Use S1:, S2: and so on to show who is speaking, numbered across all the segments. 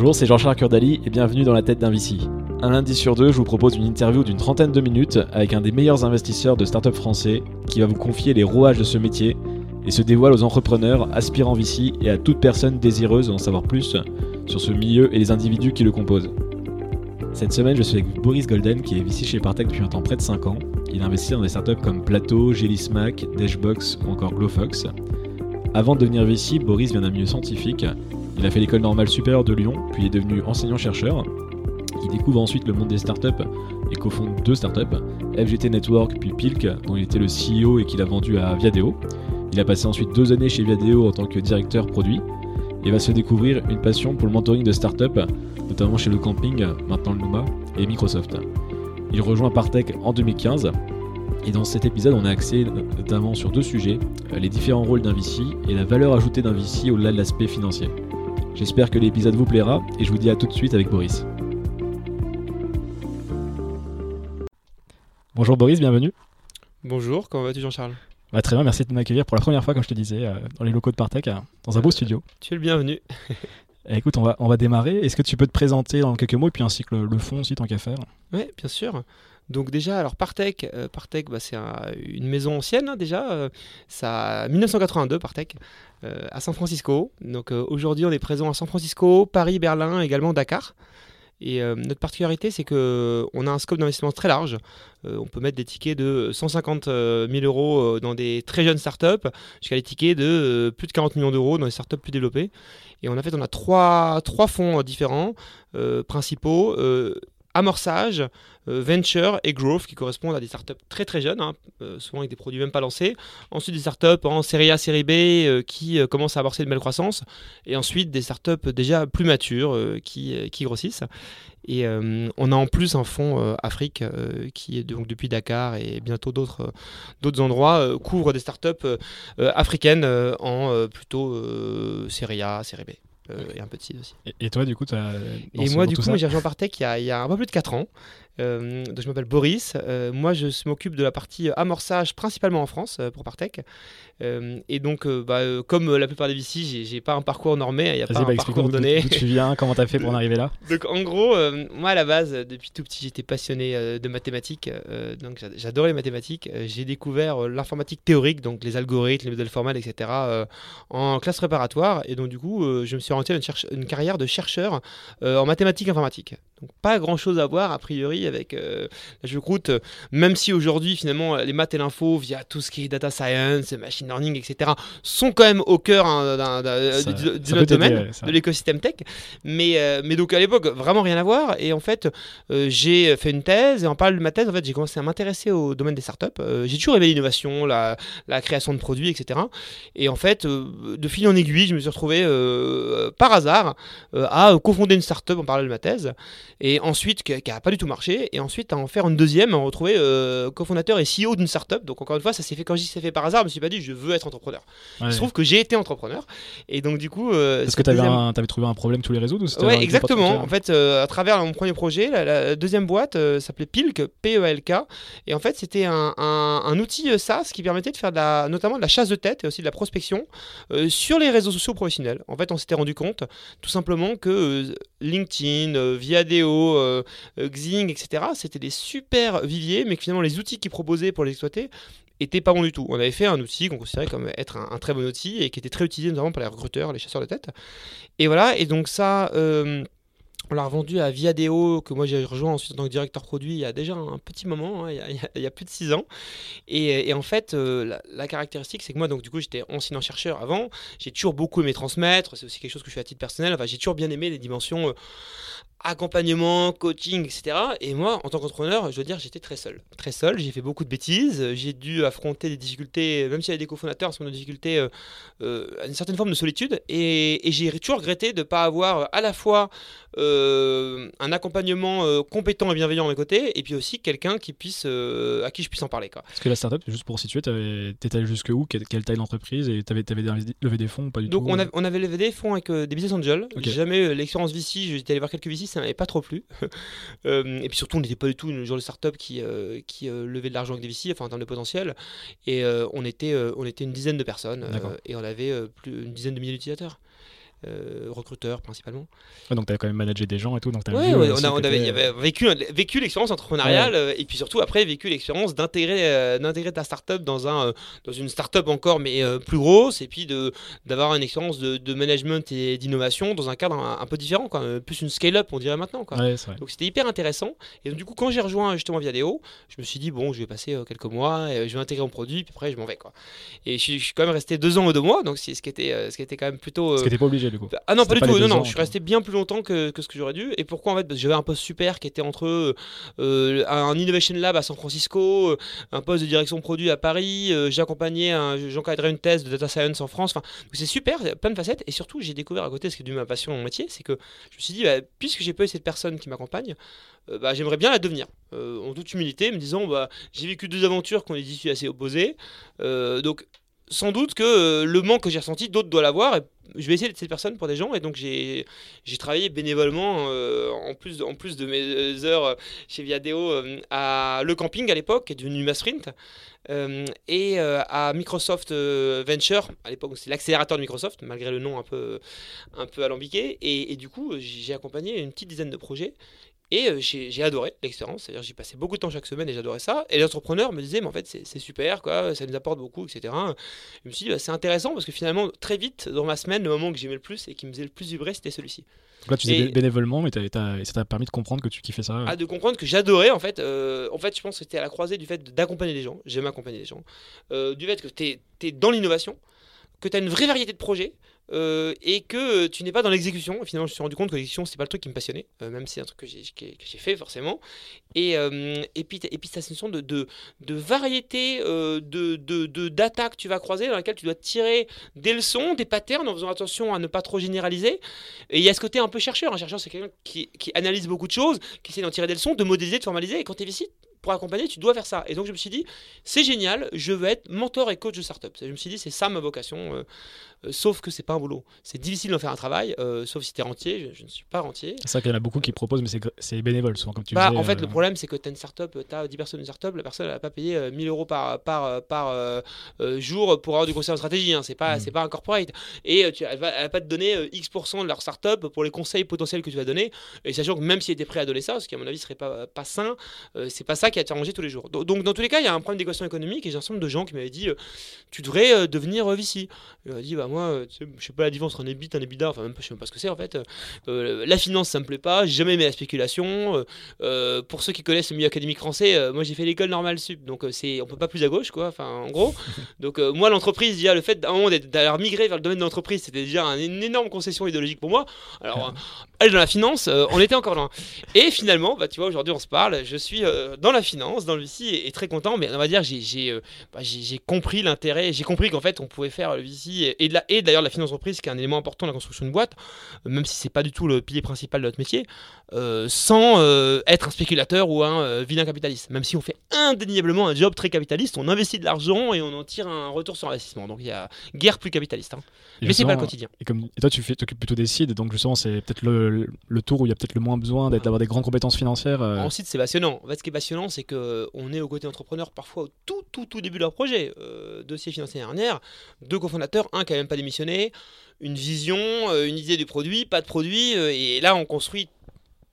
S1: Bonjour, c'est Jean-Charles Curdali et bienvenue dans la tête d'un VC. Un lundi sur deux, je vous propose une interview d'une trentaine de minutes avec un des meilleurs investisseurs de start-up français qui va vous confier les rouages de ce métier et se dévoile aux entrepreneurs, aspirants VC et à toute personne désireuse d'en savoir plus sur ce milieu et les individus qui le composent. Cette semaine, je suis avec Boris Golden qui est VC chez Partech depuis un temps près de 5 ans. Il investit dans des startups comme Plateau, Jelly Smack, Dashbox ou encore Glowfox. Avant de devenir VC, Boris vient d'un milieu scientifique. Il a fait l'école normale supérieure de Lyon, puis est devenu enseignant-chercheur. Il découvre ensuite le monde des startups et cofonde deux startups, FGT Network puis Pilk, dont il était le CEO et qu'il a vendu à Viadeo. Il a passé ensuite deux années chez Viadeo en tant que directeur produit et va se découvrir une passion pour le mentoring de startups, notamment chez Le Camping, maintenant le Numa, et Microsoft. Il rejoint Partech en 2015 et dans cet épisode, on a axé notamment sur deux sujets, les différents rôles d'un VC et la valeur ajoutée d'un VC au-delà de l'aspect financier. J'espère que l'épisode vous plaira et je vous dis à tout de suite avec Boris. Bonjour Boris, bienvenue.
S2: Bonjour, comment vas-tu Jean-Charles?
S1: Bah, Très bien, merci de m'accueillir pour la première fois, comme je te disais, euh, dans les locaux de Partech, euh, dans un beau studio.
S2: Tu es le bienvenu.
S1: Eh, écoute, on va, démarrer. Est-ce que tu peux te présenter dans quelques mots et puis ainsi que le, fond aussi, tant qu'à faire
S2: Oui, bien sûr. Donc déjà, alors Partech, euh, bah, c'est une maison ancienne hein, déjà, euh, ça 1982 Partech, euh, à San Francisco. Donc aujourd'hui, on est présent à San Francisco, Paris, Berlin, également Dakar. Et notre particularité, c'est que on a un scope d'investissement très large. on peut mettre des tickets de 150 000 euros dans des très jeunes startups, jusqu'à des tickets de plus de 40 millions d'euros dans des startups plus développées. Et en fait, on a trois fonds différents, principaux amorçage, euh, venture et growth qui correspondent à des startups très très jeunes, hein, euh, souvent avec des produits même pas lancés. Ensuite des startups en série A, série B euh, qui commencent à amorcer une belle croissance. Et ensuite des startups déjà plus matures qui, qui, grossissent. Et on a en plus un fonds Afrique qui, donc depuis Dakar et bientôt d'autres d'autres endroits, couvre des startups africaines en plutôt série A, série B. et un peu de seed aussi.
S1: Et, toi, du coup, tu as.
S2: Et moi, du coup, j'ai rejoint Partech il y, a, il y a un peu plus de 4 ans. Euh, donc je m'appelle Boris. Euh, moi, je m'occupe de la partie amorçage principalement en France euh, pour Partech. Et donc, bah, comme la plupart des VC, j'ai pas un parcours normé, il n'y a pas
S1: bah,
S2: un parcours donné.
S1: D'où tu viens, comment tu as fait pour en arriver là
S2: Donc en gros, moi à la base, depuis tout petit, j'étais passionné de mathématiques. donc j'adorais les mathématiques. j'ai découvert l'informatique théorique, donc les algorithmes, les modèles formels, etc. en classe préparatoire. Et donc du coup, je me suis orienté vers une, une, carrière de chercheur en mathématiques informatiques. Donc pas grand chose à voir a priori avec euh, la choucroute, même si aujourd'hui finalement les maths et l'info via tout ce qui est data science, machine learning, etc. sont quand même au cœur hein, d'un domaine, de l'écosystème tech. Mais, euh, mais donc à l'époque vraiment rien à voir et en fait euh, j'ai fait une thèse et en parlant de ma thèse en fait j'ai commencé à m'intéresser au domaine des startups. j'ai toujours aimé l'innovation, la, la, création de produits, etc. Et en fait de fil en aiguille je me suis retrouvé par hasard à cofonder une startup en parallèle de ma thèse et ensuite qui n'a pas du tout marché, et ensuite à en faire une deuxième, à retrouver euh, cofondateur et CEO d'une startup. Donc encore une fois, ça s'est fait quand je dis c'est fait par hasard, je me suis pas dit je veux être entrepreneur. Il se trouve que j'ai été entrepreneur, et donc du coup.
S1: Euh, Est-ce que tu avais, avais, trouvé un problème tous les réseaux
S2: Ouais, exactement. En fait, euh, à travers mon premier projet, la, deuxième boîte s'appelait Pilk, P-E-L-K, et en fait c'était un, un, outil SaaS qui permettait de faire de la, notamment de la chasse de tête et aussi de la prospection sur les réseaux sociaux professionnels. En fait, on s'était rendu compte tout simplement que LinkedIn, Viadeo, euh, euh, Xing, etc. C'était des super viviers, mais que finalement les outils qu'ils proposaient pour les exploiter étaient pas bons du tout. On avait fait un outil qu'on considérait comme être un, très bon outil et qui était très utilisé notamment par les recruteurs, les chasseurs de tête. Et voilà, et donc ça... Euh, on l'a revendu à Viadeo, que moi j'ai rejoint ensuite en tant que directeur produit il y a déjà un petit moment, hein, il, y a, plus de 6 ans. Et, en fait, la, caractéristique, c'est que moi, donc du coup, j'étais enseignant-chercheur avant. J'ai toujours beaucoup aimé transmettre. C'est aussi quelque chose que je fais à titre personnel. Enfin, j'ai toujours bien aimé les dimensions accompagnement, coaching, etc. Et moi, en tant qu'entrepreneur, je veux dire, j'étais très seul. Très seul, j'ai fait beaucoup de bêtises, j'ai dû affronter des difficultés, même s'il y avait des cofondateurs, ce sont des difficultés, euh, euh, une certaine forme de solitude. Et, j'ai toujours regretté de ne pas avoir à la fois euh, un accompagnement compétent et bienveillant à mes côtés, et puis aussi quelqu'un qui puisse, à qui je puisse en parler. Quoi.
S1: Parce que la startup, juste pour situer, t'étais allé jusque où? Quelle, taille d'entreprise? Et t'avais avais levé des fonds pas du
S2: Donc
S1: tout?
S2: on, on, avait levé des fonds avec des business angels. J'ai jamais eu l'expérience VC, j'étais allé voir quelques VC ça m'avait pas trop plu. Euh, et puis surtout, on n'était pas du tout une genre de start-up qui, euh, qui euh, levait de l'argent avec des VC, enfin en termes de potentiel. Et on, était, on était une dizaine de personnes et on avait plus une dizaine de milliers d'utilisateurs. Euh, recruteur principalement.
S1: donc tu as quand même managé des gens et tout. Donc
S2: ouais, on, a, on avait, avait, vécu, vécu l'expérience entrepreneuriale et puis surtout après vécu l'expérience d'intégrer d'intégrer ta startup dans, un, dans une startup encore mais plus grosse et puis d'avoir une expérience de, de management et d'innovation dans un cadre un, peu différent, quoi. plus une scale-up on dirait maintenant. Quoi. donc c'était hyper intéressant. Et donc, du coup quand j'ai rejoint justement Viadeo, je me suis dit bon je vais passer quelques mois, et je vais intégrer mon produit puis après je m'en vais. Quoi. Et je, suis quand même resté deux ans ou deux mois, donc c'est ce qui était, ce qui était quand même plutôt...
S1: Ce qui n'était pas obligé
S2: ah non, pas du tout. Non, non, je suis resté bien plus longtemps que, que ce que j'aurais dû. Et pourquoi en fait Parce que j'avais un poste super qui était entre euh, un Innovation Lab à San Francisco, euh, un poste de direction produit à Paris. Euh, J'accompagnais, j'encadrais une thèse de data science en France. Enfin, c'est super, plein de facettes. Et surtout, j'ai découvert à côté ce qui est de ma passion, mon métier, c'est que je me suis dit, bah, puisque j'ai pas eu cette personne qui m'accompagne, bah, j'aimerais bien la devenir. en toute humilité, me disant, bah, j'ai vécu deux aventures qui ont des issues assez opposées. donc sans doute que le manque que j'ai ressenti, d'autres doivent l'avoir je vais essayer cette personne pour des gens et donc j'ai travaillé bénévolement euh, en, plus, en plus de mes heures chez Viadeo euh, à Le Camping à l'époque, qui est devenu Masprint, euh, et à Microsoft Venture, à l'époque c'est l'accélérateur de Microsoft, malgré le nom un peu, un peu alambiqué, et du coup j'ai accompagné une petite dizaine de projets et euh, j'ai adoré l'expérience, c'est-à-dire j'y passais beaucoup de temps chaque semaine et j'adorais ça. Et les entrepreneurs me disaient, mais en fait c'est super, quoi, ça nous apporte beaucoup, etc. Je me suis dit, bah, c'est intéressant parce que finalement, très vite, dans ma semaine, le moment que j'aimais le plus et qui me faisait le plus vibrer, c'était celui-ci.
S1: Donc là, tu faisais bénévolement, mais ça t'a permis de comprendre que tu kiffais ça
S2: Ah, de comprendre que j'adorais, en fait. Euh, en fait, je pense que c'était à la croisée du fait d'accompagner les gens. J'aime accompagner les gens. Euh, du fait que tu es, es, dans l'innovation, que tu as une vraie variété de projets, euh, et que tu n'es pas dans l'exécution. Finalement, je me suis rendu compte que l'exécution, c'est pas le truc qui me passionnait, euh, même si c'est un truc que j'ai fait forcément. Et, euh, puis, et puis cette notion de, variété de, de, data que tu vas croiser, dans laquelle tu dois tirer des leçons, des patterns, en faisant attention à ne pas trop généraliser. Et il y a ce côté un peu chercheur. Un chercheur, c'est quelqu'un qui, qui, analyse beaucoup de choses, qui essaie d'en tirer des leçons, de modéliser, de formaliser. Et quand tu es ici, pour accompagner, tu dois faire ça. Et donc je me suis dit, c'est génial, je veux être mentor et coach de startup. Je me suis dit, c'est ça ma vocation. Euh, sauf que c'est pas un boulot. C'est difficile d'en faire un travail, euh, sauf si tu es rentier. Je, ne suis pas rentier.
S1: C'est ça qu'il y en a beaucoup qui proposent, mais c'est bénévole souvent, comme tu
S2: bah,
S1: disais.
S2: En fait, le euh, problème, c'est que tu as une startup, tu as 10 personnes une startup, la personne n'a pas payé 1000 euros par, par, par jour pour avoir du conseil en stratégie. Hein. C'est pas, mm. c'est pas un corporate. Et tu, elle, va, va pas te donner X% de leur startup pour les conseils potentiels que tu vas donner. Et sachant que même si était prêt à donner ça, ce qui à mon avis serait pas, pas sain, c'est pas ça qui a été arrangé tous les jours. Donc, dans tous les cas, il y a un problème d'équation économique et j'ai un certain nombre de gens qui m'avaient dit Tu devrais devenir VC. Je dit Bah, moi, je sais pas la différence entre un EBIT, un EBITDA, enfin même pas, je sais même pas ce que c'est en fait. Euh, la finance ça me plaît pas, j'ai jamais aimé la spéculation. Euh, euh, pour ceux qui connaissent le milieu académique français, moi j'ai fait l'école normale sup, donc c'est on peut pas plus à gauche quoi, enfin en gros. Donc moi l'entreprise, déjà le fait d'un moment d'aller migrer vers le domaine de l'entreprise, c'était déjà une énorme concession idéologique pour moi. Alors aller dans la finance, on était encore loin. Et finalement, bah tu vois aujourd'hui on se parle, je suis dans la finance, dans le VC et, très content, mais on va dire j'ai bah, j'ai compris l'intérêt, j'ai compris qu'en fait on pouvait faire le VC et, et d'ailleurs la finance entreprise qui est un élément important de la construction d'une boîte, même si c'est pas du tout le pilier principal de notre métier, euh, sans euh, être un spéculateur ou un euh, vilain capitaliste. Même si on fait indéniablement un job très capitaliste, on investit de l'argent et on en tire un retour sur investissement. Donc il y a guère plus capitaliste. Hein. Mais c'est pas le quotidien.
S1: Et, comme, toi, tu t'occupes plutôt des sites, donc justement, c'est peut-être le, le, tour où il y a peut-être le moins besoin d'avoir des grandes compétences financières.
S2: En site, c'est passionnant. En fait, ce qui est passionnant, c'est qu'on est au côté entrepreneur parfois au tout, tout, tout début de leur projet. dossier financier dernière, deux cofondateurs, un qui a même pas démissionné, une vision, euh, une idée du produit, pas de produit, euh, et là on construit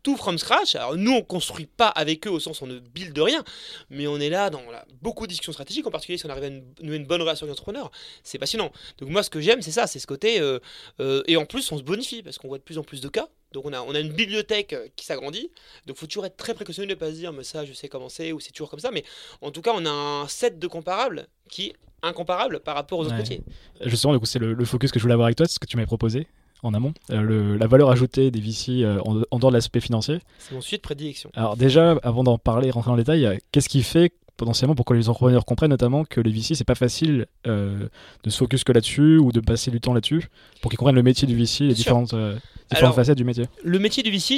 S2: tout from scratch. Alors nous, on construit pas avec eux au sens on ne build rien, mais on est là dans beaucoup de discussions stratégiques, en particulier si on arrive à une, une bonne relation avec. C'est passionnant. Donc moi, ce que j'aime, c'est ça, c'est ce côté. Euh, et en plus, on se bonifie parce qu'on voit de plus en plus de cas. Donc on a, on a une bibliothèque qui s'agrandit. Donc faut toujours être très précautionneux de ne pas se dire, mais ça, je sais comment c'est, ou c'est toujours comme ça. Mais en tout cas, on a un set de comparables qui incomparable par rapport aux autres métiers.
S1: Justement, du coup, c'est le, focus que je voulais avoir avec toi, c'est ce que tu m'avais proposé en amont, euh, la valeur ajoutée des VC euh, en, dehors de l'aspect financier.
S2: C'est mon sujet de prédilection.
S1: Alors déjà, avant d'en parler, rentrer dans le détail, euh, qu'est-ce qui fait potentiellement pour que les entrepreneurs comprennent notamment que les VC c'est pas facile de se focus que là-dessus ou de passer du temps là-dessus pour qu'ils comprennent le métier du VC, les différentes différentes facettes du métier.
S2: Le métier du VC,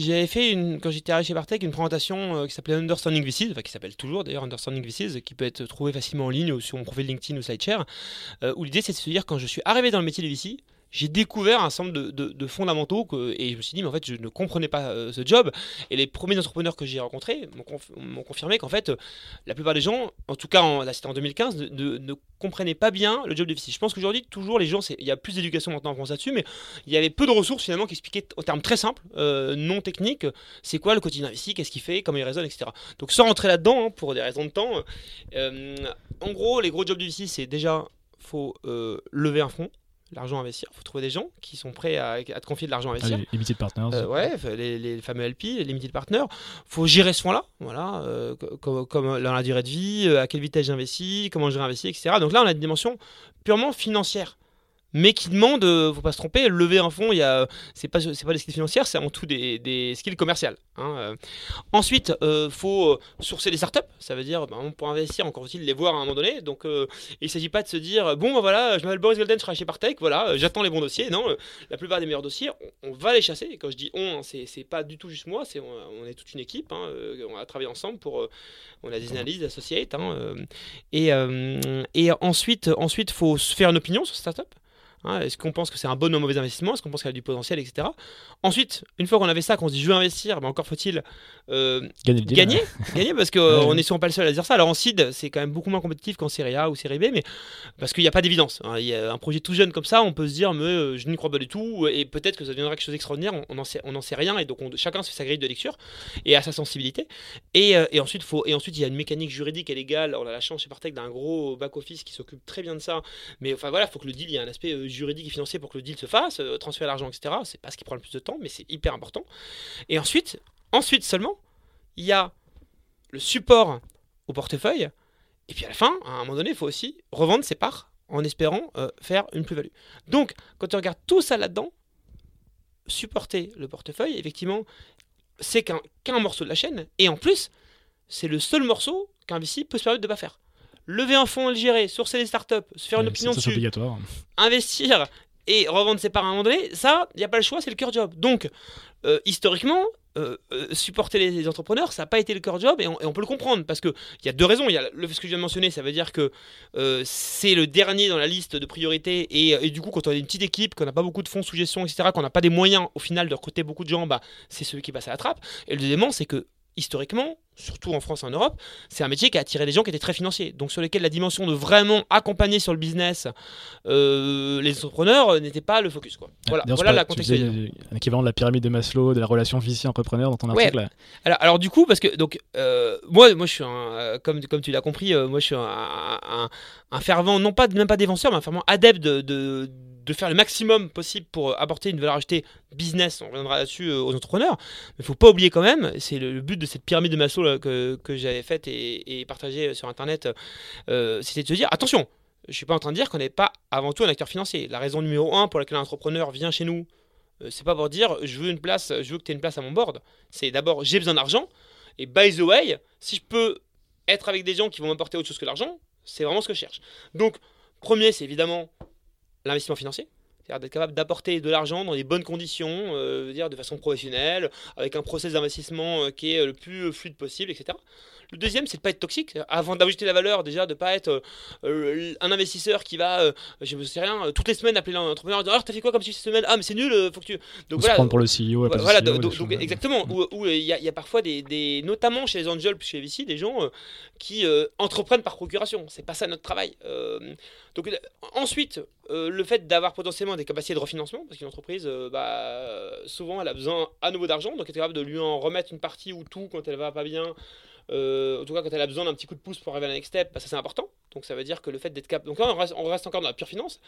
S2: j'avais fait, une, quand j'étais arrivé chez Bartek, une présentation euh, qui s'appelait Understanding VCs, enfin qui s'appelle toujours d'ailleurs Understanding VCs, qui peut être trouvé facilement en ligne ou sur mon profil LinkedIn ou SlideShare, euh, où l'idée c'est de se dire quand je suis arrivé dans le métier du VC, j'ai découvert un certain nombre de, fondamentaux que, et je me suis dit, mais en fait, je ne comprenais pas euh, ce job. Et les premiers entrepreneurs que j'ai rencontrés m'ont confirmé qu'en fait, la plupart des gens, en tout cas, en, là c'était en 2015, ne, comprenaient pas bien le job de VC. Je pense qu'aujourd'hui, toujours, les gens, il y a plus d'éducation maintenant en France là-dessus, mais il y avait peu de ressources finalement qui expliquaient en termes très simples, euh, non techniques, c'est quoi le quotidien VC, qu'est-ce qu'il fait, comment il raisonne, etc. Donc sans rentrer là-dedans, hein, pour des raisons de temps, euh, en gros, les gros jobs du VC, c'est déjà, faut lever un fonds l'argent à investir. Il faut trouver des gens qui sont prêts à, te confier de l'argent à investir.
S1: les limited partners.
S2: Euh, ouais, les, les, fameux LP, les limited partners. Il faut gérer ce fonds-là, voilà, euh, comme, comme, dans la durée de vie, euh, à quelle vitesse j'investis, comment je réinvestis, etc. Donc là, on a une dimension purement financière mais qui demande, euh, faut pas se tromper, lever un fonds, il c'est pas, des skills financières, c'est avant tout des, des skills commerciaux. Hein, euh. Ensuite, euh, faut sourcer des startups, ça veut dire, bah, pour investir, encore faut-il les voir à un moment donné. Donc, il s'agit pas de se dire, bon, bah, voilà, je m'appelle Boris Golden, je travaille chez Partech, voilà, j'attends les bons dossiers. Non, la plupart des meilleurs dossiers, on, va les chasser. Quand je dis on, c'est, pas du tout juste moi, c'est on, est toute une équipe, hein, on a travaillé ensemble pour, on a des analyses associates, hein, et, et ensuite, ensuite, faut se faire une opinion sur cette startup. Hein, est-ce qu'on pense que c'est un bon ou un mauvais investissement Est-ce qu'on pense qu'il y a du potentiel, etc. Ensuite, une fois qu'on avait ça, qu'on se dit je veux investir, ben encore faut-il euh, gagner, gagner, gagner, parce qu'on n'est souvent pas le seul à dire ça. Alors en seed, c'est quand même beaucoup moins compétitif qu'en série A ou série B, mais parce qu'il n'y a pas d'évidence. Hein. Il y a un projet tout jeune comme ça, on peut se dire mais euh, je n'y crois pas du tout, et peut-être que ça deviendra quelque chose d'extraordinaire. On n'en sait, on sait rien, et donc chacun se fait sa grille de lecture et à sa sensibilité. Et, euh, et, ensuite, faut, et ensuite, il y a une mécanique juridique et légale. On a la chance chez Partech d'un gros back office qui s'occupe très bien de ça, mais enfin voilà, il faut que le deal, il y ait un aspect juridique et financier pour que le deal se fasse, euh, transférer l'argent, etc. C'est pas ce qui prend le plus de temps, mais c'est hyper important. Et ensuite, ensuite seulement, il y a le support au portefeuille. Et puis à la fin, à un moment donné, il faut aussi revendre ses parts en espérant euh, faire une plus-value. Donc, quand tu regardes tout ça là-dedans, supporter le portefeuille, effectivement, c'est qu'un morceau de la chaîne. Et en plus, c'est le seul morceau qu'un VC peut se permettre de ne pas faire lever un fonds, le gérer, sourcer des startups, se faire une opinion dessus,
S1: obligatoire.
S2: investir et revendre ses parts à un moment donné, ça, il n'y a pas le choix, c'est le cœur job. Donc, euh, historiquement, euh, euh, supporter les, entrepreneurs, ça n'a pas été le cœur job et on, peut le comprendre parce qu'il y a deux raisons. Il y a le, ce que je viens de mentionner, ça veut dire que c'est le dernier dans la liste de priorités et, du coup, quand on a une petite équipe, qu'on n'a pas beaucoup de fonds sous gestion, etc., qu'on n'a pas des moyens au final de recruter beaucoup de gens, bah, c'est celui qui passe à la trappe. Et le deuxièmement, c'est que historiquement, surtout en France et en Europe, c'est un métier qui a attiré des gens qui étaient très financiers. Donc sur lesquels la dimension de vraiment accompagner sur le business euh, les entrepreneurs n'était pas le focus. Quoi. Voilà, voilà la contextualisation.
S1: Un équivalent de la pyramide de Maslow, de la relation VC-entrepreneur dans ton article.
S2: Alors, alors, du coup, parce que donc, euh, moi, moi je suis un, euh, comme, comme tu l'as compris, moi je suis un, un, fervent, non pas même pas défenseur, mais un fervent adepte de de faire le maximum possible pour apporter une valeur ajoutée business, on reviendra là-dessus euh, aux entrepreneurs. Mais il faut pas oublier quand même, c'est le, but de cette pyramide de Maslow que, que j'avais faite et, partagée sur Internet, euh, c'était de se dire, attention, je suis pas en train de dire qu'on n'est pas avant tout un acteur financier. La raison numéro un pour laquelle un entrepreneur vient chez nous, euh, c'est pas pour dire, je veux une place, je veux que tu aies une place à mon board. C'est d'abord, j'ai besoin d'argent. Et by the way, si je peux être avec des gens qui vont m'apporter autre chose que l'argent, c'est vraiment ce que je cherche. Donc, premier, c'est évidemment l'investissement financier. C'est-à-dire d'être capable d'apporter de l'argent dans des bonnes conditions, euh, de façon professionnelle, avec un process d'investissement euh, qui est le plus fluide possible, etc. Le deuxième, c'est de pas être toxique. Avant d'ajouter la valeur, déjà, de pas être euh, un investisseur qui va, euh, je ne sais rien, toutes les semaines appeler l'entrepreneur en disant Alors, t'as fait quoi comme cette semaine? Ah, mais c'est nul, faut que tu.
S1: Donc voilà. Se prendre pour le CEO.
S2: Voilà,
S1: e
S2: donc, exactement. Où il y, a parfois des, notamment chez les angels, chez les VC, des gens qui entreprennent par procuration. C'est pas ça notre travail. donc ensuite, le fait d'avoir potentiellement des capacités de refinancement, parce qu'une entreprise, bah, souvent, elle a besoin à nouveau d'argent, donc être capable de lui en remettre une partie ou tout quand elle va pas bien. Euh, en tout cas, quand elle a besoin d'un petit coup de pouce pour arriver à la next step, bah, ça c'est important. Donc ça veut dire que le fait d'être capable. Donc là, on reste, encore dans la pure finance.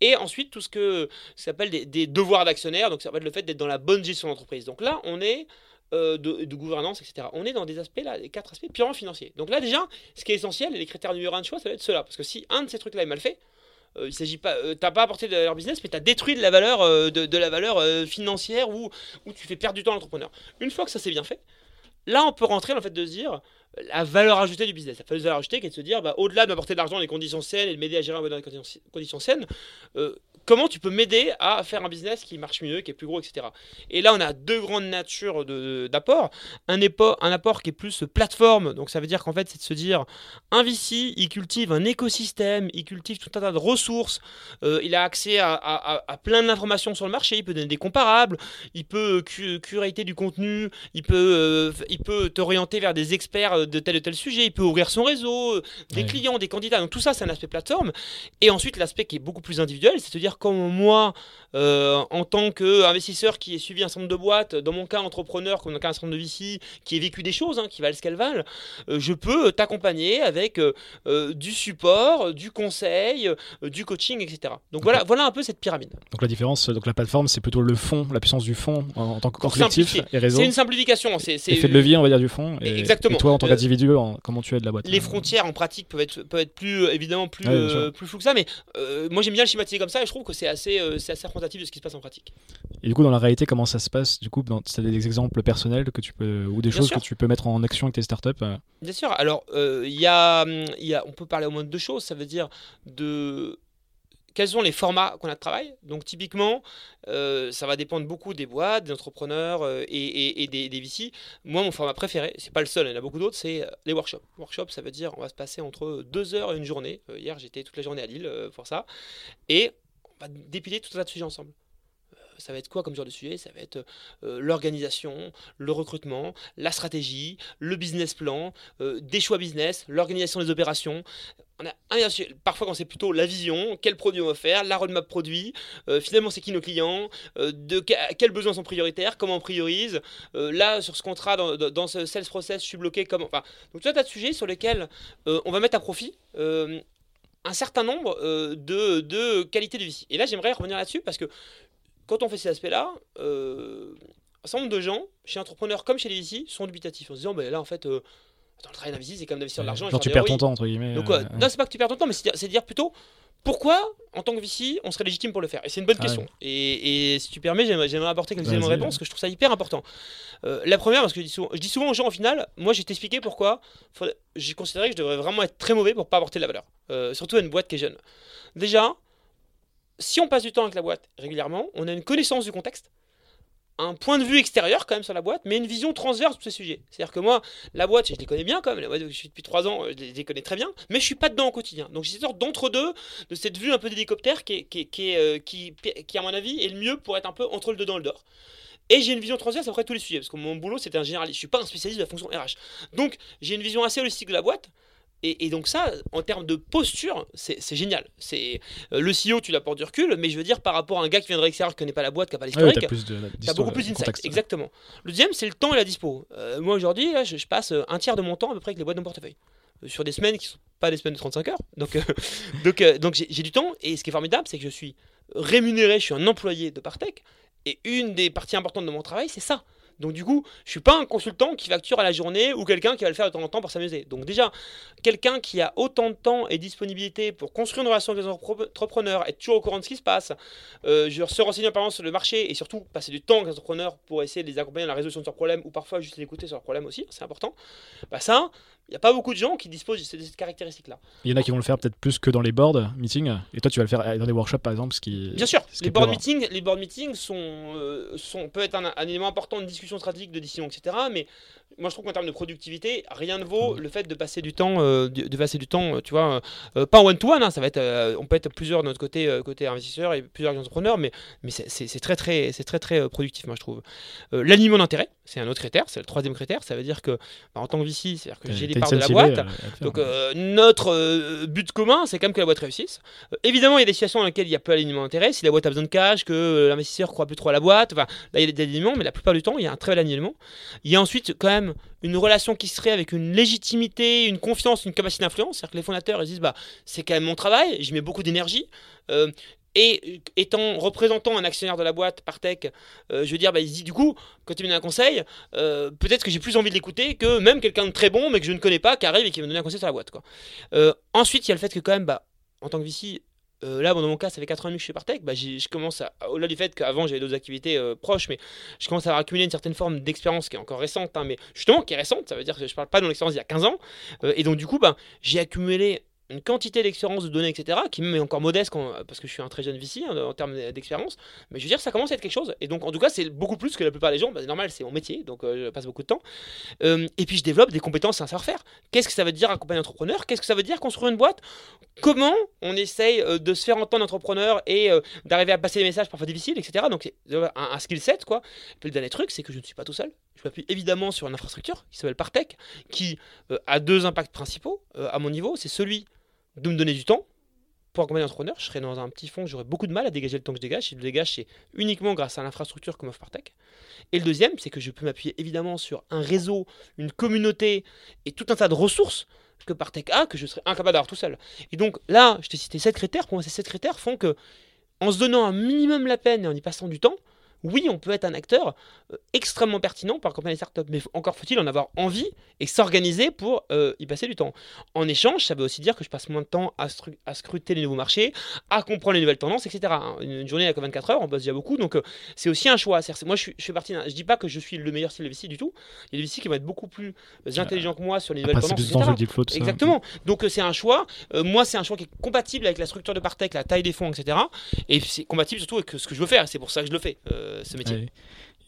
S2: Et ensuite, tout ce que s'appelle des, devoirs d'actionnaire. Donc ça va être le fait d'être dans la bonne gestion d'entreprise. Donc là, on est. Euh, de, gouvernance, etc. On est dans des aspects là, les quatre aspects purement financiers. Donc là déjà, ce qui est essentiel, les critères numéro un de choix, ça va être cela. Parce que si un de ces trucs-là est mal fait, euh, il s'agit pas, t'as pas apporté de la valeur business, mais tu as détruit de la valeur, de, la valeur financière ou, tu fais perdre du temps à l'entrepreneur. Une fois que ça s'est bien fait, Là, on peut rentrer le fait de se dire, la valeur ajoutée du business. La valeur ajoutée qui est de se dire, bah, au-delà de m'apporter de l'argent dans les conditions saines et de m'aider à gérer dans les conditions, saines, euh, comment tu peux m'aider à faire un business qui marche mieux, qui est plus gros, etc. Et là, on a deux grandes natures d'apports. Un, un apport qui est plus plateforme, donc ça veut dire qu'en fait, c'est de se dire, un VC, il cultive un écosystème, il cultive tout un tas de ressources, euh, il a accès à, plein d'informations sur le marché, il peut donner des comparables, il peut curater du contenu, il peut, euh, il peut t'orienter vers des experts de tel ou tel sujet, il peut ouvrir son réseau, euh, des clients, des candidats. Donc tout ça, c'est un aspect plateforme. Et ensuite, l'aspect qui est beaucoup plus individuel, c'est de dire comme moi, euh, en tant qu'investisseur qui ait suivi un certain nombre de boîtes, dans mon cas entrepreneur, comme dans le cas un certain nombre de VC, qui ait vécu des choses, hein, qui valent ce qu'elles valent, euh, je peux t'accompagner avec du support, du conseil, du coaching, etc. Donc voilà, voilà un peu cette pyramide.
S1: Donc la différence, donc la plateforme, c'est plutôt le fond, la puissance du fond en, tant que collectif et réseau.
S2: C'est une simplification. C'est
S1: effet de levier, on va dire, du fond.
S2: Et, Exactement.
S1: Et toi, en tant qu'individu, comment tu aides la boîte
S2: Les frontières en pratique peuvent être, peuvent être plus, euh, évidemment, plus, euh, plus flou que ça, mais euh, moi j'aime bien le schématiser comme ça et je trouve que c'est assez, c'est assez représentatif de ce qui se passe en pratique.
S1: Et du coup, dans la réalité, comment ça se passe Du coup, tu as des exemples personnels que tu peux, ou des choses que tu peux mettre en action avec tes startups
S2: Bien sûr. Alors, il y, a, y a, on peut parler au moins de deux choses. Ça veut dire de quels sont les formats qu'on a de travail. Donc typiquement, euh, ça va dépendre beaucoup des boîtes, des entrepreneurs euh, et, des, des. Moi, mon format préféré, c'est pas le seul, il y en a beaucoup d'autres, c'est euh, les workshops. Workshop, ça veut dire on va se passer entre deux heures et une journée. hier, j'étais toute la journée à Lille pour ça. Et on va dépiler tout un tas de sujets ensemble ça va être quoi comme genre de sujet? Ça va être l'organisation, le recrutement, la stratégie, le business plan, des choix business, l'organisation des opérations parfois quand c'est plutôt la vision, quel produit on va faire, la roadmap produit, euh, finalement c'est qui nos clients, euh, quels besoins sont prioritaires, comment on priorise, euh, là sur ce contrat, dans, ce sales process, je suis bloqué, comment... Enfin, donc tout un tas de sujets sur lesquels on va mettre à profit un certain nombre de, qualités de vie. Et là j'aimerais revenir là-dessus parce que quand on fait ces aspects-là, un certain nombre de gens, chez entrepreneurs comme chez les VC, sont dubitatifs en se disant, ben là en fait dans le travail c'est comme d'investir de l'argent.
S1: Genre, tu perds ton temps, entre guillemets.
S2: Donc, euh, Non, c'est pas que tu perds ton temps, mais c'est dire plutôt pourquoi, en tant que VC, on serait légitime pour le faire? Et c'est une bonne ah question. Et, si tu permets, j'aimerais apporter quelques éléments de réponse, parce que je trouve ça hyper important. Euh, la première, parce que je dis, souvent, je dis souvent aux gens, au final, moi, j'ai t'expliqué pourquoi j'ai considéré que je devrais vraiment être très mauvais pour pas apporter de la valeur. Euh, surtout à une boîte qui est jeune. Déjà, si on passe du temps avec la boîte régulièrement, on a une connaissance du contexte un point de vue extérieur quand même sur la boîte, mais une vision transverse sur ces sujets. C'est-à-dire que moi, la boîte, je les connais bien quand même, la boîte, je suis depuis trois ans, je les, connais très bien, mais je suis pas dedans au quotidien. Donc j'ai cette sorte d'entre-deux, de cette vue un peu d'hélicoptère qui, euh, qui, qui, à mon avis, est le mieux pour être un peu entre le dedans et le dehors. Et j'ai une vision transverse après tous les sujets, parce que mon boulot c'était un généraliste, je suis pas un spécialiste de la fonction RH. Donc j'ai une vision assez holistique de la boîte, et, donc ça, en termes de posture, c'est génial. C'est euh, le CEO, tu l'apportes du recul, mais je veux dire par rapport à un gars qui viendrait extérieur, qui connaît pas la boîte, qui n'a pas l'historique, tu as beaucoup plus d'insight. Exactement. Le deuxième, c'est le temps et la dispo. Euh, moi aujourd'hui, je, je, passe un tiers de mon temps à peu près avec les boîtes de portefeuille euh, sur des semaines qui sont pas des semaines de 35 heures. Donc, donc, donc j'ai du temps. Et ce qui est formidable, c'est que je suis rémunéré, je suis un employé de Partech. Et une des parties importantes de mon travail, c'est ça. Donc du coup, je suis pas un consultant qui facture à la journée ou quelqu'un qui va le faire de temps en temps pour s'amuser. Donc déjà, quelqu'un qui a autant de temps et disponibilité pour construire une relation avec les entrepreneurs, être toujours au courant de ce qui se passe, euh, se renseigner en permanence sur le marché et surtout passer du temps avec les entrepreneurs pour essayer de les accompagner dans la résolution de leurs problèmes ou parfois juste les écouter sur leurs problèmes aussi, c'est important. Bah ça, il n'y a pas beaucoup de gens qui disposent de cette caractéristique-là.
S1: Il y en a qui vont le faire peut-être plus que dans les board meetings. Et toi, tu vas le faire dans les workshops, par exemple, ce qui.
S2: Bien sûr. les board meetings, les board meetings sont, euh, sont peut être un, élément important de discussion stratégique, de décision, etc. Mais moi je trouve qu'en termes de productivité, rien ne vaut le fait de passer du temps, euh, de, passer du temps, euh, tu vois, euh, pas en one to one, ça va être, on peut être plusieurs de notre côté, côté investisseur et plusieurs entrepreneurs, mais, mais c'est très très, c'est très très productif, moi je trouve. L'alignement d'intérêt, c'est un autre critère, c'est le troisième critère, ça veut dire que bah, en tant que VC, c'est-à-dire que j'ai des parts de la boîte, donc notre but commun, c'est quand même que la boîte réussisse. évidemment, il y a des situations dans lesquelles il y a peu d'alignement d'intérêt, si la boîte a besoin de cash, que l'investisseur croit plus trop à la boîte, enfin là il y a des alignements, mais la plupart du temps, il y a un très bel alignement. Il y a ensuite quand même une relation qui serait avec une légitimité, une confiance, une capacité d'influence. C'est-à-dire que les fondateurs ils disent bah, c'est quand même mon travail, j'y mets beaucoup d'énergie. Euh, et étant représentant un actionnaire de la boîte par tech, euh, je veux dire, bah, il se du coup, quand tu me donnes un conseil, euh, peut-être que j'ai plus envie de l'écouter que même quelqu'un de très bon mais que je ne connais pas qui arrive et qui me donne un conseil sur la boîte. Quoi. ensuite, il y a le fait que quand même, bah, en tant que VC, euh, là, dans mon cas, ça fait 4 ans que je suis Partech. Bah, j'ai- je commence à, au-delà du fait qu'avant j'avais d'autres activités euh, proches, mais je commence à accumuler une certaine forme d'expérience qui est encore récente, hein, mais justement qui est récente. Ça veut dire que je parle pas de mon expérience d'il y a 15 ans. Euh, et donc, du coup, bah, j'ai accumulé une quantité d'expérience de données, etc., qui même encore modeste parce que je suis un très jeune VC hein, en termes d'expérience. Mais je veux dire, ça commence à être quelque chose. Et donc, en tout cas, c'est beaucoup plus que la plupart des gens. Bah, c'est normal, c'est mon métier, donc euh, je passe beaucoup de temps. Euh, et puis, je développe des compétences un savoir-faire. Qu'est-ce que ça veut dire accompagner un entrepreneur? Qu'est-ce que ça veut dire construire une boîte? Comment on essaye euh, de se faire entendre entrepreneur et d'arriver à passer des messages parfois difficiles, etc. Donc, c'est un, un skill set, quoi. Et puis, le dernier truc, c'est que je ne suis pas tout seul. Je m'appuie évidemment sur une infrastructure qui s'appelle Partech, qui a deux impacts principaux à mon niveau. C'est celui de me donner du temps pour accompagner l'entrepreneur. Je serais dans un petit fond, j'aurais beaucoup de mal à dégager le temps que je dégage. Si je le dégage, c'est uniquement grâce à l'infrastructure que m'offre Partech. Et le deuxième, c'est que je peux m'appuyer évidemment sur un réseau, une communauté et tout un tas de ressources que Partech a, que je serais incapable d'avoir tout seul. Et donc là, je t'ai cité sept critères. Pour moi, ces sept critères font que, en se donnant un minimum la peine et en y passant du temps, oui, on peut être un acteur euh, extrêmement pertinent pour accompagner les startups, mais encore faut-il en avoir envie et s'organiser pour euh, y passer du temps. En échange, ça veut aussi dire que je passe moins de temps à, scruter les nouveaux marchés, à comprendre les nouvelles tendances, etc. hein. Une, journée à 24 heures, on bosse déjà beaucoup, donc euh, c'est aussi un choix. Moi, je, suis- je fais partie d'un- Je dis pas que je suis le meilleur style de VC du tout. Il y a des VC qui vont être beaucoup plus intelligents que moi sur les nouvelles
S1: Après,
S2: tendances, etc. Exactement. Donc euh, c'est un choix. Moi, c'est un choix qui est compatible avec la structure de Partech, la taille des fonds, etc. Et c'est compatible surtout avec ce que je veux faire. C'est pour ça que je le fais, euh, ce métier.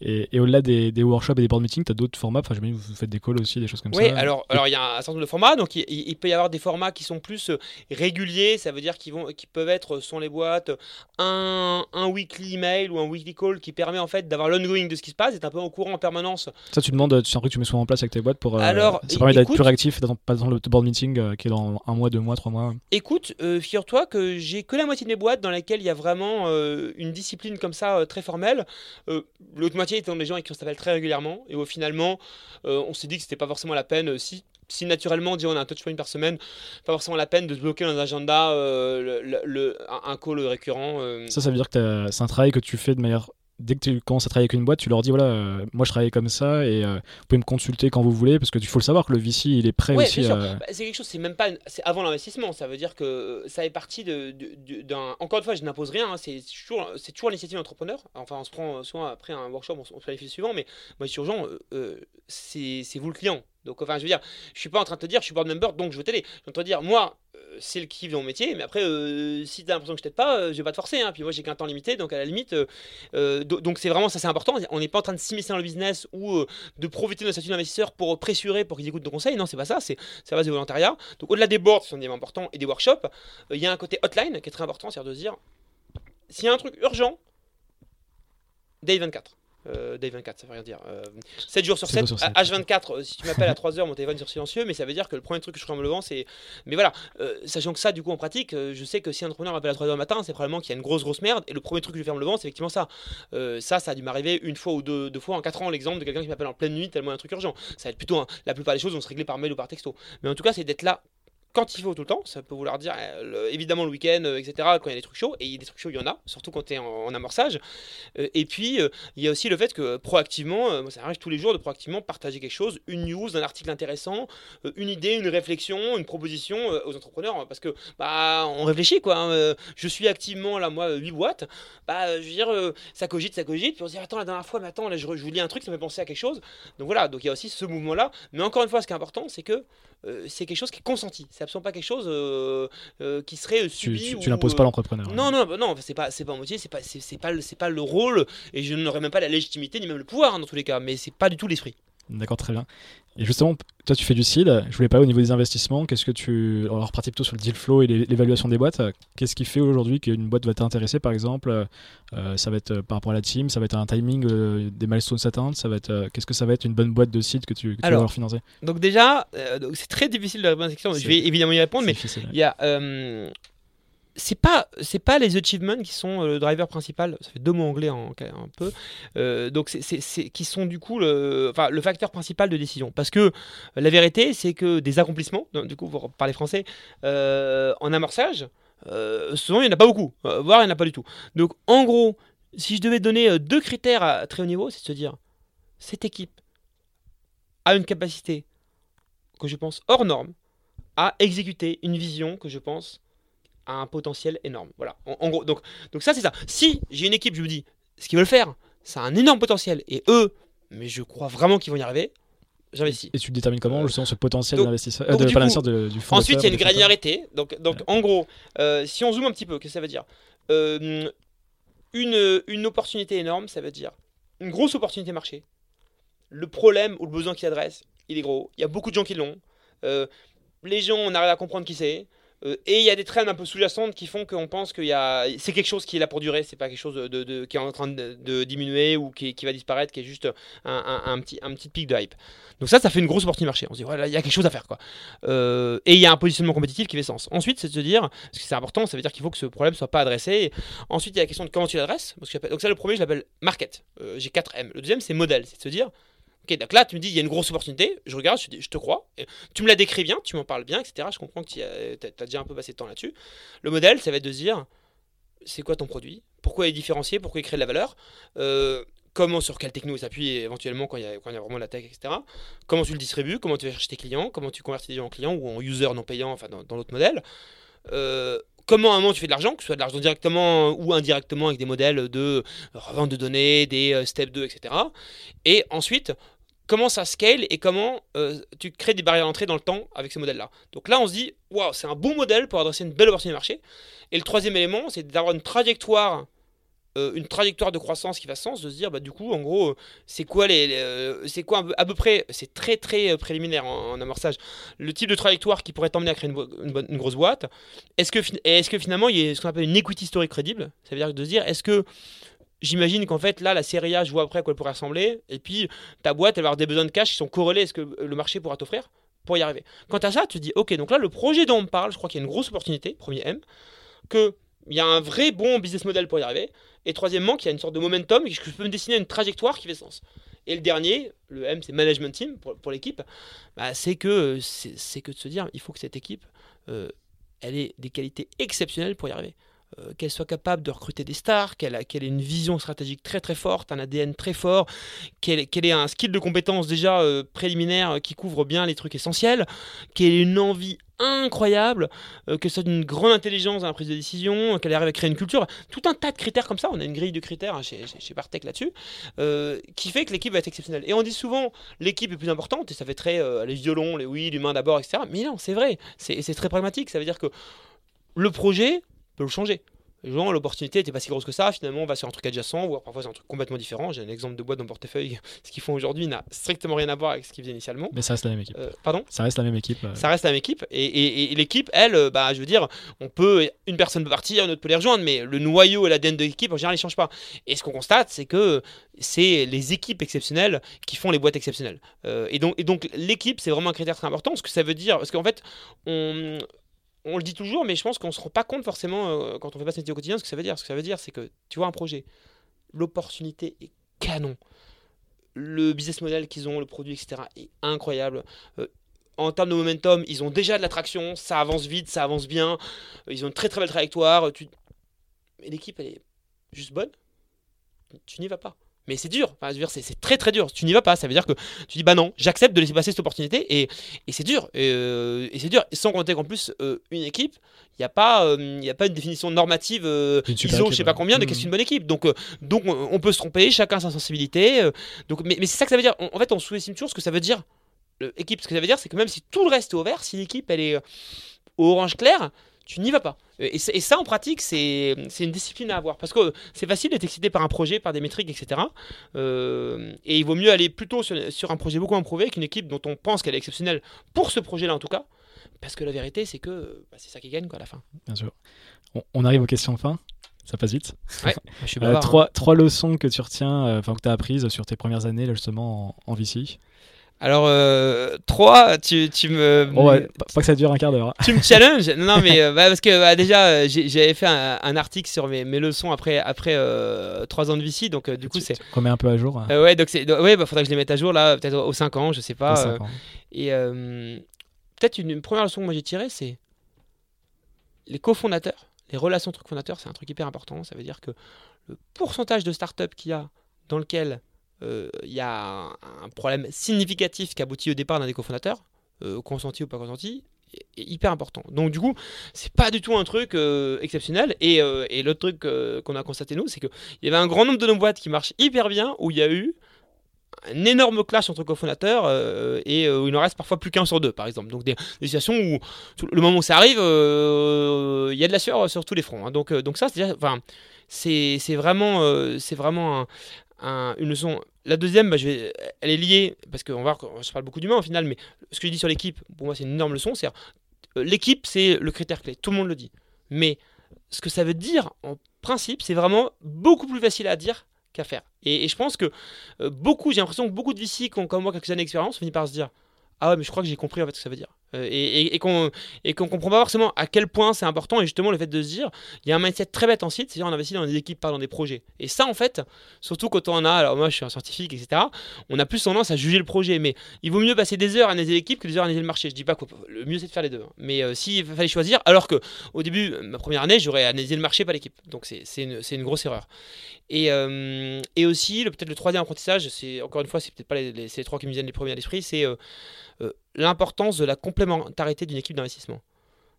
S1: Et, et au-delà des, des workshops et des board meetings, tu as d'autres formats. Enfin, j'imagine vous faites des calls aussi, des choses comme
S2: Oui,
S1: ça.
S2: alors alors il y a un certain nombre de formats, donc il, peut y avoir des formats qui sont plus euh, réguliers, ça veut dire qu'ils qui peuvent être euh, sur les boîtes un, un weekly email ou un weekly call qui permet en fait d'avoir l'ongoing de ce qui se passe, d'être un peu au courant en permanence.
S1: Ça, tu demandes, c'est un truc que tu mets souvent en place avec tes boîtes pour. euh,
S2: Alors,
S1: ça permet d'être plus réactif, pas dans le board meeting euh, qui est dans un mois, deux mois, trois mois.
S2: Écoute, euh, figure-toi que j'ai que la moitié de mes boîtes dans lesquelles il y a vraiment euh, une discipline comme ça euh, très formelle. Euh, L'autre moitié étant des gens avec qui on s'appelle très régulièrement. Et au finalement, euh, on s'est dit que c'était pas forcément la peine. euh, si, si naturellement, on a un touchpoint par semaine, pas forcément la peine de se bloquer dans un agenda euh, un, un call récurrent. euh.
S1: Ça, ça veut dire que c'est un travail que tu fais de manière. Dès que tu commences à travailler avec une boîte, tu leur dis voilà, euh, moi je travaille comme ça et euh, vous pouvez me consulter quand vous voulez parce que tu faut le savoir que le VC il est prêt
S2: Ouais,
S1: aussi à.
S2: Bah, c'est quelque chose, c'est même pas, une- c'est avant l'investissement. Ça veut dire que euh, ça est parti de, de- de- d'un. Encore une fois, je n'impose rien. hein, c'est toujours, c'est toujours l'initiative d'entrepreneur. Enfin, on se prend souvent après un workshop, on, se- planifie le suivant. Mais moi, je suis urgent. euh, c'est, c'est vous le client. Donc, enfin, je veux dire, je suis pas en train de te dire, je suis board member, donc je veux t'aider. Je suis en train de te dire, moi, euh, c'est le kiff de mon métier. Mais après, euh, si t'as l'impression que je t'aide pas, euh, je vais pas te forcer. Hein, puis moi, j'ai qu'un temps limité, donc à la limite, euh, do- donc c'est vraiment ça, c'est important. On n'est pas en train de s'immiscer dans le business ou de profiter de notre statut d'investisseur pour pressurer, pour qu'ils écoutent nos conseils. Non, c'est pas ça. C'est c'est à base de volontariat. Donc au-delà des boards, qui sont des éléments importants, et des workshops, il y a un côté hotline qui est très important, c'est-à-dire de dire, s'il y a un truc urgent, day 24. Euh, day 24, ça veut rien dire. Euh, 7 jours sur
S1: 7
S2: 7,
S1: jours sur
S2: à- H24, euh, si tu m'appelles à 3h, mon téléphone est sur silencieux, mais ça veut dire que le premier truc que je ferai en me levant, c'est... Mais voilà, euh, sachant que ça, du coup, en pratique, je sais que si un entrepreneur m'appelle à 3h du matin, c'est probablement qu'il y a une grosse, grosse merde, et le premier truc que je vais faire en me levant, c'est effectivement ça. Ça, ça a dû m'arriver une fois ou deux, deux fois en 4 ans, l'exemple de quelqu'un qui m'appelle en pleine nuit, tellement il y a un truc urgent. Ça va être plutôt, la plupart des choses vont se régler par mail ou par texto. Mais en tout cas, c'est d'être là quand il faut tout le temps, ça peut vouloir dire euh, évidemment le week-end, euh, etc. Quand il y a des trucs chauds, et des trucs chauds, il y en a, surtout quand tu es en, amorçage. Euh, et puis, il y a aussi le fait que proactivement, euh, ça arrive tous les jours de proactivement partager quelque chose, une news, un article intéressant, une idée, une réflexion, une proposition aux entrepreneurs, hein, parce que bah on réfléchit quoi. hein, je suis activement là, moi, 8 boîtes, bah je veux dire, ça cogite, ça cogite, puis on se dit attends la dernière fois, mais attends, là je, je vous lis un truc, ça me fait penser à quelque chose. Donc voilà, donc il y a aussi ce mouvement-là. Mais encore une fois, ce qui est important, c'est que euh, c'est quelque chose qui est consenti. C'est absolument pas quelque chose euh, euh, qui serait
S1: Tu,
S2: subi.
S1: tu,
S2: ou,
S1: tu n'imposes pas l'entrepreneur.
S2: non, non, bah non, c'est pas, c'est pas motivé, c'est pas, c'est, pas, le- c'est pas le rôle, et je n'aurais même pas la légitimité ni même le pouvoir hein, dans tous les cas, mais c'est pas du tout l'esprit.
S1: D'accord, très bien. Et justement, toi, tu fais du seed. Je voulais parler au niveau des investissements. Qu'est-ce que tu. On va repartir plutôt sur le deal flow et l'é- l'évaluation des boîtes. Qu'est-ce qui fait aujourd'hui qu'une boîte va t'intéresser, par exemple Euh, Ça va être euh, par rapport à la team, ça va être un timing euh, des milestones atteintes, ça va être. euh, Qu'est-ce que ça va être une bonne boîte de seed que tu, que tu vas
S2: Alors,
S1: leur financer?
S2: Donc déjà, euh, c'est très difficile de répondre à cette question. Je vais évidemment y répondre, mais il y a, euh, c'est pas, c'est pas les achievements qui sont euh, le driver principal. Ça fait deux mots anglais un peu. Euh, donc c'est, qui sont du coup le, enfin, le facteur principal de décision. Parce que la vérité, c'est que des accomplissements, du coup pour parler français, euh, en amorçage, souvent il n'y en a pas beaucoup, voire il n'y en a pas du tout. Donc en gros, si je devais donner deux critères à très haut niveau, c'est de se dire cette équipe a une capacité que je pense hors norme à exécuter une vision que je pense a un potentiel énorme. Voilà, en, en gros. Donc, donc ça, c'est ça. Si j'ai une équipe, je me dis, ce qu'ils veulent faire, ça a un énorme potentiel, et eux, mais je crois vraiment qu'ils vont y arriver, j'investis.
S1: Et tu détermines comment justement ce potentiel d'investisseur, euh, de,
S2: du coup,
S1: de- du fondateur,
S2: Ensuite, il y a une granularité. Donc, donc en gros, euh, si on zoome un petit peu, qu'est-ce que ça veut dire? Euh, une, une opportunité énorme, ça veut dire une grosse opportunité marché. Le problème ou le besoin qu'il adresse, il est gros. Il y a beaucoup de gens qui l'ont. Euh, les gens, on arrive à comprendre qui c'est. Euh, et il y a des trends un peu sous-jacentes qui font qu'on pense a c'est quelque chose qui est là pour durer, c'est pas quelque chose de, qui est en train de, diminuer ou qui, va disparaître, qui est juste un, petit, un petit pic de hype. Donc ça, ça fait une grosse opportunité marché. On se dit, voilà, il y a quelque chose à faire. quoi. Euh, et il y a un positionnement compétitif qui fait sens. Ensuite, c'est de se dire, parce que c'est important, ça veut dire qu'il faut que ce problème soit pas adressé. Ensuite, il y a la question de comment tu l'adresses. que Donc ça, le premier, je l'appelle market. Euh, J'ai 4 M. Le deuxième, c'est modèle. C'est de se dire, ok, donc là, tu me dis, il y a une grosse opportunité. Je regarde, je, je te crois. Tu me la décris bien, tu m'en parles bien, etc. Je comprends que tu as, déjà un peu passé de temps là-dessus. Le modèle, ça va être de dire, c'est quoi ton produit? Pourquoi il est différencié? Pourquoi il crée de la valeur? Euh, Comment, sur quelle techno il s'appuie éventuellement quand il, y a, il vraiment la tech, etc. Comment tu le distribues? Comment tu vas chercher tes clients? Comment tu convertis des gens en clients ou en users non payants, enfin dans, dans l'autre modèle? Euh, Comment à un moment tu fais de l'argent, que ce soit de l'argent directement ou indirectement avec des modèles de revente de données, des step 2, etc. Et ensuite, comment ça scale et comment euh, tu crées des barrières d'entrée dans le temps avec ces modèles-là. Donc là, on se dit, waouh, c'est un bon modèle pour adresser une belle opportunité de marché. Et le troisième élément, c'est d'avoir une trajectoire, euh, une trajectoire de croissance qui va sens, de se dire, bah du coup, en gros, euh, c'est quoi les, euh, c'est quoi à peu près, c'est très très préliminaire en, amorçage, le type de trajectoire qui pourrait t'emmener à créer une, une une grosse boîte. Est-ce que, est-ce que finalement, il y a ce qu'on appelle une equity story crédible? Ça veut dire de se dire, est-ce que J'imagine qu'en fait, là, la série A, je vois après à quoi elle pourrait ressembler. Et puis, ta boîte, elle va avoir des besoins de cash qui sont corrélés à ce que le marché pourra t'offrir pour y arriver. Quant à ça, tu te dis, ok, donc là, le projet dont on parle, je crois qu'il y a une grosse opportunité, premier M, qu'il y a un vrai bon business model pour y arriver. Et troisièmement, qu'il y a une sorte de momentum que je peux me dessiner une trajectoire qui fait sens. Et le dernier, le M, c'est management team pour, l'équipe, bah, c'est que, c'est que de se dire, il faut que cette équipe, euh, elle ait des qualités exceptionnelles pour y arriver. Euh, qu'elle soit capable de recruter des stars, qu'elle ait une vision stratégique très très forte, un ADN très fort, qu'elle ait un skill de compétences déjà euh, préliminaire euh, qui couvre bien les trucs essentiels, qu'elle ait une envie incroyable, euh, que ce soit une grande intelligence dans la prise de décision, qu'elle arrive à créer une culture, tout un tas de critères comme ça, on a une grille de critères hein, chez, chez, Partech là-dessus, qui fait que l'équipe va être exceptionnelle. Et on dit souvent l'équipe est plus importante, et ça fait très les violons, les oui, l'humain d'abord, etc. Mais non, c'est vrai, c'est très pragmatique, ça veut dire que le projet le changer. Genre, l'opportunité n'était pas si grosse que ça, finalement on va sur un truc adjacent, voire parfois c'est un truc complètement différent. J'ai un exemple de boîte dans le portefeuille, ce qu'ils font aujourd'hui n'a strictement rien à voir avec ce qu'ils faisaient initialement.
S1: Mais ça reste la même équipe.
S2: Euh, pardon?
S1: Ça reste la même équipe. euh,
S2: ça reste la même équipe et, et- et l'équipe elle euh, bah je veux dire on peut une personne peut partir une autre peut les rejoindre mais le noyau et l'ADN de l'équipe en général ils changent pas et ce qu'on constate c'est que c'est les équipes exceptionnelles qui font les boîtes exceptionnelles Euh, et donc et donc l'équipe c'est vraiment un critère très important ce que ça veut dire parce qu'en fait on on le dit toujours, mais je pense qu'on se rend pas compte forcément euh, quand on fait pas ce métier au quotidien ce que ça veut dire. Ce que ça veut dire, c'est que tu vois un projet, l'opportunité est canon, le business model qu'ils ont, le produit, etc. est incroyable. Euh, en termes de momentum, ils ont déjà de l'attraction, ça avance vite, ça avance bien, euh, ils ont une très très belle trajectoire. L'équipe, elle est juste bonne, tu n'y vas pas. Mais c'est dur, enfin, c'est, très très dur. Tu n'y vas pas, ça veut dire que tu dis bah non, j'accepte de laisser passer cette opportunité et, et c'est dur. Et, euh, et c'est dur. Et sans compter qu'en plus, euh, une équipe, il n'y a, pas, euh, y a pas une définition normative euh, ISO, je sais pas combien, de
S1: Mhm.
S2: qu'est-ce qu'une bonne équipe. Donc, donc on, on peut se tromper, chacun sa sensibilité. donc, mais, mais c'est ça que ça veut dire. En, en fait, on sous-estime toujours ce que ça veut dire. le- équipe, ce que ça veut dire, c'est que même si tout le reste est au vert, si l'équipe elle est au orange clair, tu n'y vas pas. Euh, Et, ça, en pratique, c'est une discipline à avoir. Parce que c'est facile d'être excité par un projet, par des métriques, etc. Euh, et il vaut mieux aller plutôt sur, sur un projet beaucoup moins prouvé qu'une équipe dont on pense qu'elle est exceptionnelle pour ce projet-là, en tout cas. Parce que la vérité, c'est que bah, c'est ça qui gagne quoi, à la fin.
S1: Bien sûr. On, on arrive aux questions de fin. Ça passe vite.
S2: Ouais, je suis
S1: Euh,
S2: bavard, hein.
S1: trois, trois leçons que tu retiens, euh, enfin que tu as apprises sur tes premières années, là, justement, en, en VC.
S2: Alors, euh, trois, tu, tu me.
S1: Bon, ouais, pas, que ça dure un quart d'heure. hein.
S2: tu me challenges? Non, mais euh, bah, parce que bah, déjà, euh, j'avais fait un, un article sur mes, mes leçons après, après euh, trois ans de VC, donc euh, du coup, c'est.
S1: remets un peu à jour. hein,
S2: ouais, donc c'est. Ouais, bah, faudrait que je les mette à jour là, peut-être aux 5 ans, je sais pas.
S1: ans.
S2: et peut-être une, une première leçon que moi j'ai tirée, c'est les cofondateurs, les relations entre cofondateurs, c'est un truc hyper important. Ça veut dire que le pourcentage de startups qu'il y a dans lequel il y a un, problème significatif qui aboutit au départ d'un des cofondateurs, euh, consenti ou pas consenti, hyper important. Donc du coup, c'est pas du tout un truc euh, exceptionnel. Et, euh, et l'autre truc euh, qu'on a constaté nous, c'est qu'il y avait un grand nombre de nos boîtes qui marchent hyper bien, où il y a eu un énorme clash entre cofondateurs euh, et euh, où il en reste parfois plus qu'un sur deux, par exemple. Donc des, situations où le moment où ça arrive, euh, il y a de la sueur sur tous les fronts. hein. Donc, euh, donc ça, c'est enfin, c'est vraiment, euh, c'est vraiment un- un- une leçon. La deuxième, bah, je vais, elle est liée parce qu'on va voir, je parle beaucoup d'humain au final, mais ce que je dis sur l'équipe, pour moi, c'est une énorme leçon. C'est euh, l'équipe, c'est le critère clé. Tout le monde le dit. Mais ce que ça veut dire en principe, c'est vraiment beaucoup plus facile à dire qu'à faire. Et, je pense que euh, beaucoup, j'ai l'impression que beaucoup de VC qui ont comme moi quelques années d'expérience finissent par se dire ah ouais mais je crois que j'ai compris en fait ce que ça veut dire et, et, qu'on qu'on comprend pas forcément à quel point c'est important et justement le fait de se dire il y a un mindset très bête en site c'est-à-dire on investit dans des équipes pas dans des projets. Et ça en fait surtout quand on a alors moi je suis un scientifique etc on a plus tendance à juger le projet. Mais il vaut mieux passer des heures à analyser l'équipe que des heures à analyser le marché. Je dis pas que le mieux c'est de faire les deux hein. mais euh, s'il fallait choisir alors que au début ma première année j'aurais analysé le marché pas l'équipe. Donc c'est une, une grosse erreur. Et, euh, et aussi, peut-être le troisième apprentissage, c'est encore une fois, c'est peut-être pas les, les- trois qui me viennent les premiers à l'esprit, c'est euh, euh, l'importance de la complémentarité d'une équipe d'investissement.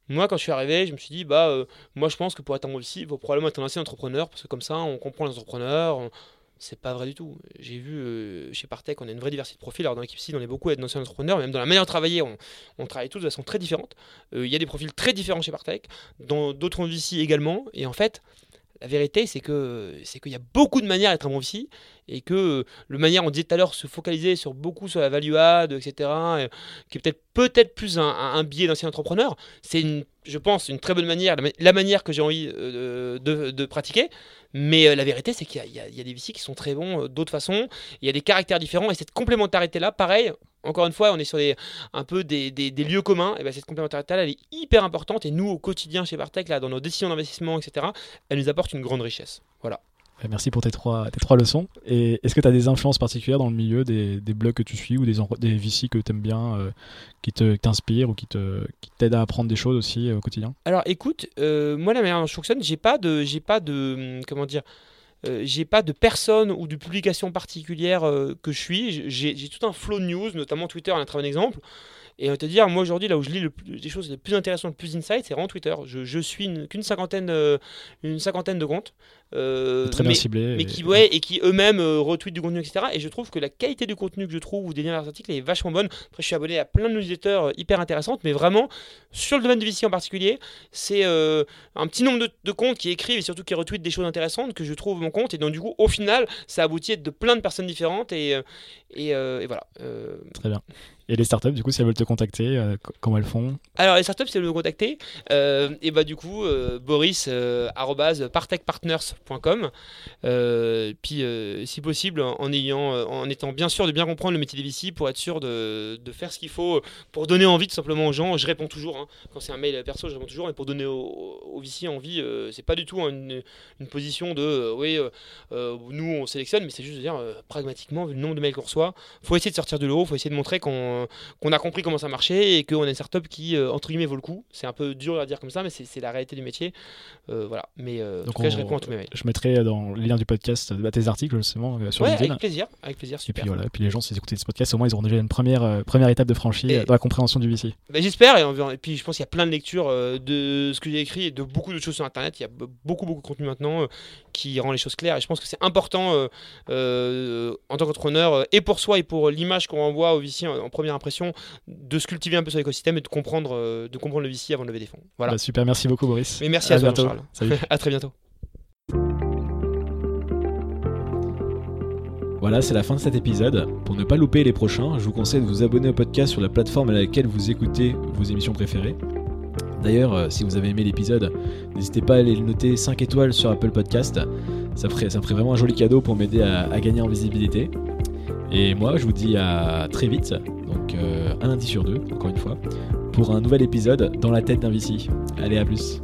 S2: Moi, quand je suis arrivé, je me suis dit, bah, euh, moi, je pense que pour être un il faut probablement être un ancien entrepreneur, parce que comme ça, on comprend les entrepreneurs. on- C'est pas vrai du tout. J'ai vu euh, chez Partech, on a une vraie diversité de profils. Alors, dans l'équipe CID, on est beaucoup à être d'anciens entrepreneurs, même dans la manière de travailler, on, travaille tous de façon très différente. Il y a des profils très différents chez Partech, dans d'autres VC également. Et en fait, la vérité, c'est que c'est qu'il y a beaucoup de manières d'être un bon VC et que le manière, on disait tout à l'heure, se focaliser sur beaucoup sur la value add, etc., euh, qui est peut-être peut-être plus un, biais d'ancien entrepreneur, c'est une, je pense, une très bonne manière, la, ma- la manière que j'ai envie euh, de, pratiquer. Mais euh, la vérité, c'est qu'il y a, des VC qui sont très bons d'autres façons. Il y a des caractères différents et cette complémentarité-là, pareil. Encore une fois, on est sur des, un peu des, des- des lieux communs. Et ben, cette complémentarité-là, elle est hyper importante. Et nous, au quotidien chez Partech, là, dans nos décisions d'investissement, etc., elle nous apporte une grande richesse. Voilà.
S1: Euh, Merci pour tes trois, tes trois leçons. Et est-ce que tu as des influences particulières dans le milieu des, des blogs que tu suis ou des, des VC que tu aimes bien, euh, qui t'inspirent ou qui t'aident à apprendre des choses aussi euh, au quotidien?
S2: Alors écoute, euh, moi la manière dont je fonctionne, j'ai pas de, j'ai pas de, hum, comment dire, euh, j'ai pas de personne ou de publication particulière euh, que je suis. J'ai, tout un flow de news, notamment Twitter, en est un très bon exemple. Et on va te dire, moi aujourd'hui, là où je lis les choses les plus intéressantes, le plus insight, c'est vraiment Twitter. Je, je suis une- qu'une cinquantaine, euh, cinquantaine de comptes. Euh,
S1: Très bien
S2: mais-
S1: ciblé.
S2: mais
S1: et-
S2: qui, ouais, et qui eux-mêmes euh, retweetent du contenu, etc. Et je trouve que la qualité du contenu que je trouve ou des liens vers les articles est vachement bonne. Après, je suis abonné à plein de newsletters euh, hyper intéressantes, mais vraiment, sur le domaine du VC en particulier, c'est euh, un petit nombre de, de comptes qui écrivent et surtout qui retweetent des choses intéressantes que je trouve mon compte. Et donc, du coup, au final, ça aboutit à de plein de personnes différentes. Et, et, et voilà.
S1: Très bien. Et les startups, du coup, si elles veulent te contacter, euh, co- comment elles font?
S2: Alors les startups, si elles veulent me contacter, euh, et bah du coup, euh, Boris, euh, puis euh, si possible, en, ayant, euh, en étant bien sûr de bien comprendre le métier des VC pour être sûr de, de faire ce qu'il faut pour donner envie tout simplement aux gens. Je réponds toujours, hein. quand c'est un mail perso, je réponds toujours, mais pour donner aux, aux VC envie, c'est pas du tout une, une position de, oui, nous on sélectionne, mais c'est juste de dire pragmatiquement, vu le nombre de mails qu'on reçoit, faut essayer de sortir de l'eau, faut essayer de montrer qu'on a compris comment ça marchait et qu'on a une startup qui, entre guillemets, vaut le coup. C'est un peu dur à dire comme ça, mais c'est la réalité du métier. Euh, voilà. Mais euh, en tout cas, je
S1: on-
S2: réponds à tous mes mails.
S1: Je mettrai dans les liens du podcast bah, tes articles justement euh, sur
S2: Ouais,
S1: LinkedIn.
S2: avec plaisir, avec plaisir,
S1: Et puis voilà, et puis les gens, s'ils écoutent ce podcast, au moins ils auront déjà une première, euh, première étape de franchie
S2: Et-
S1: dans la compréhension du VC.
S2: Bah, J'espère, et, on- et puis je pense qu'il y a plein de lectures euh, de ce que j'ai écrit et de beaucoup d'autres choses sur Internet. Il y a beaucoup, beaucoup de contenu maintenant euh, qui rend les choses claires. Et je pense que c'est important en tant qu'entrepreneur, et pour soi et pour l'image qu'on envoie au VC en, en première impression, de se cultiver un peu sur l'écosystème et de comprendre, de comprendre le VC avant de lever des fonds. Voilà.
S1: Bah, super, merci beaucoup Boris.
S2: Mais merci à, toi,
S1: bientôt.
S2: Charles.
S1: Salut.
S2: à très bientôt.
S1: Voilà, c'est la fin de cet épisode. Pour ne pas louper les prochains, je vous conseille de vous abonner au podcast sur la plateforme à laquelle vous écoutez vos émissions préférées. D'ailleurs, euh, si vous avez aimé l'épisode, n'hésitez pas à aller le noter 5 étoiles sur Apple Podcast. Ça ferait, vraiment un joli cadeau pour m'aider à, gagner en visibilité. Et moi, je vous dis à très vite, donc euh, un lundi sur deux, encore une fois, pour un nouvel épisode dans la tête d'un VC. Allez, à plus.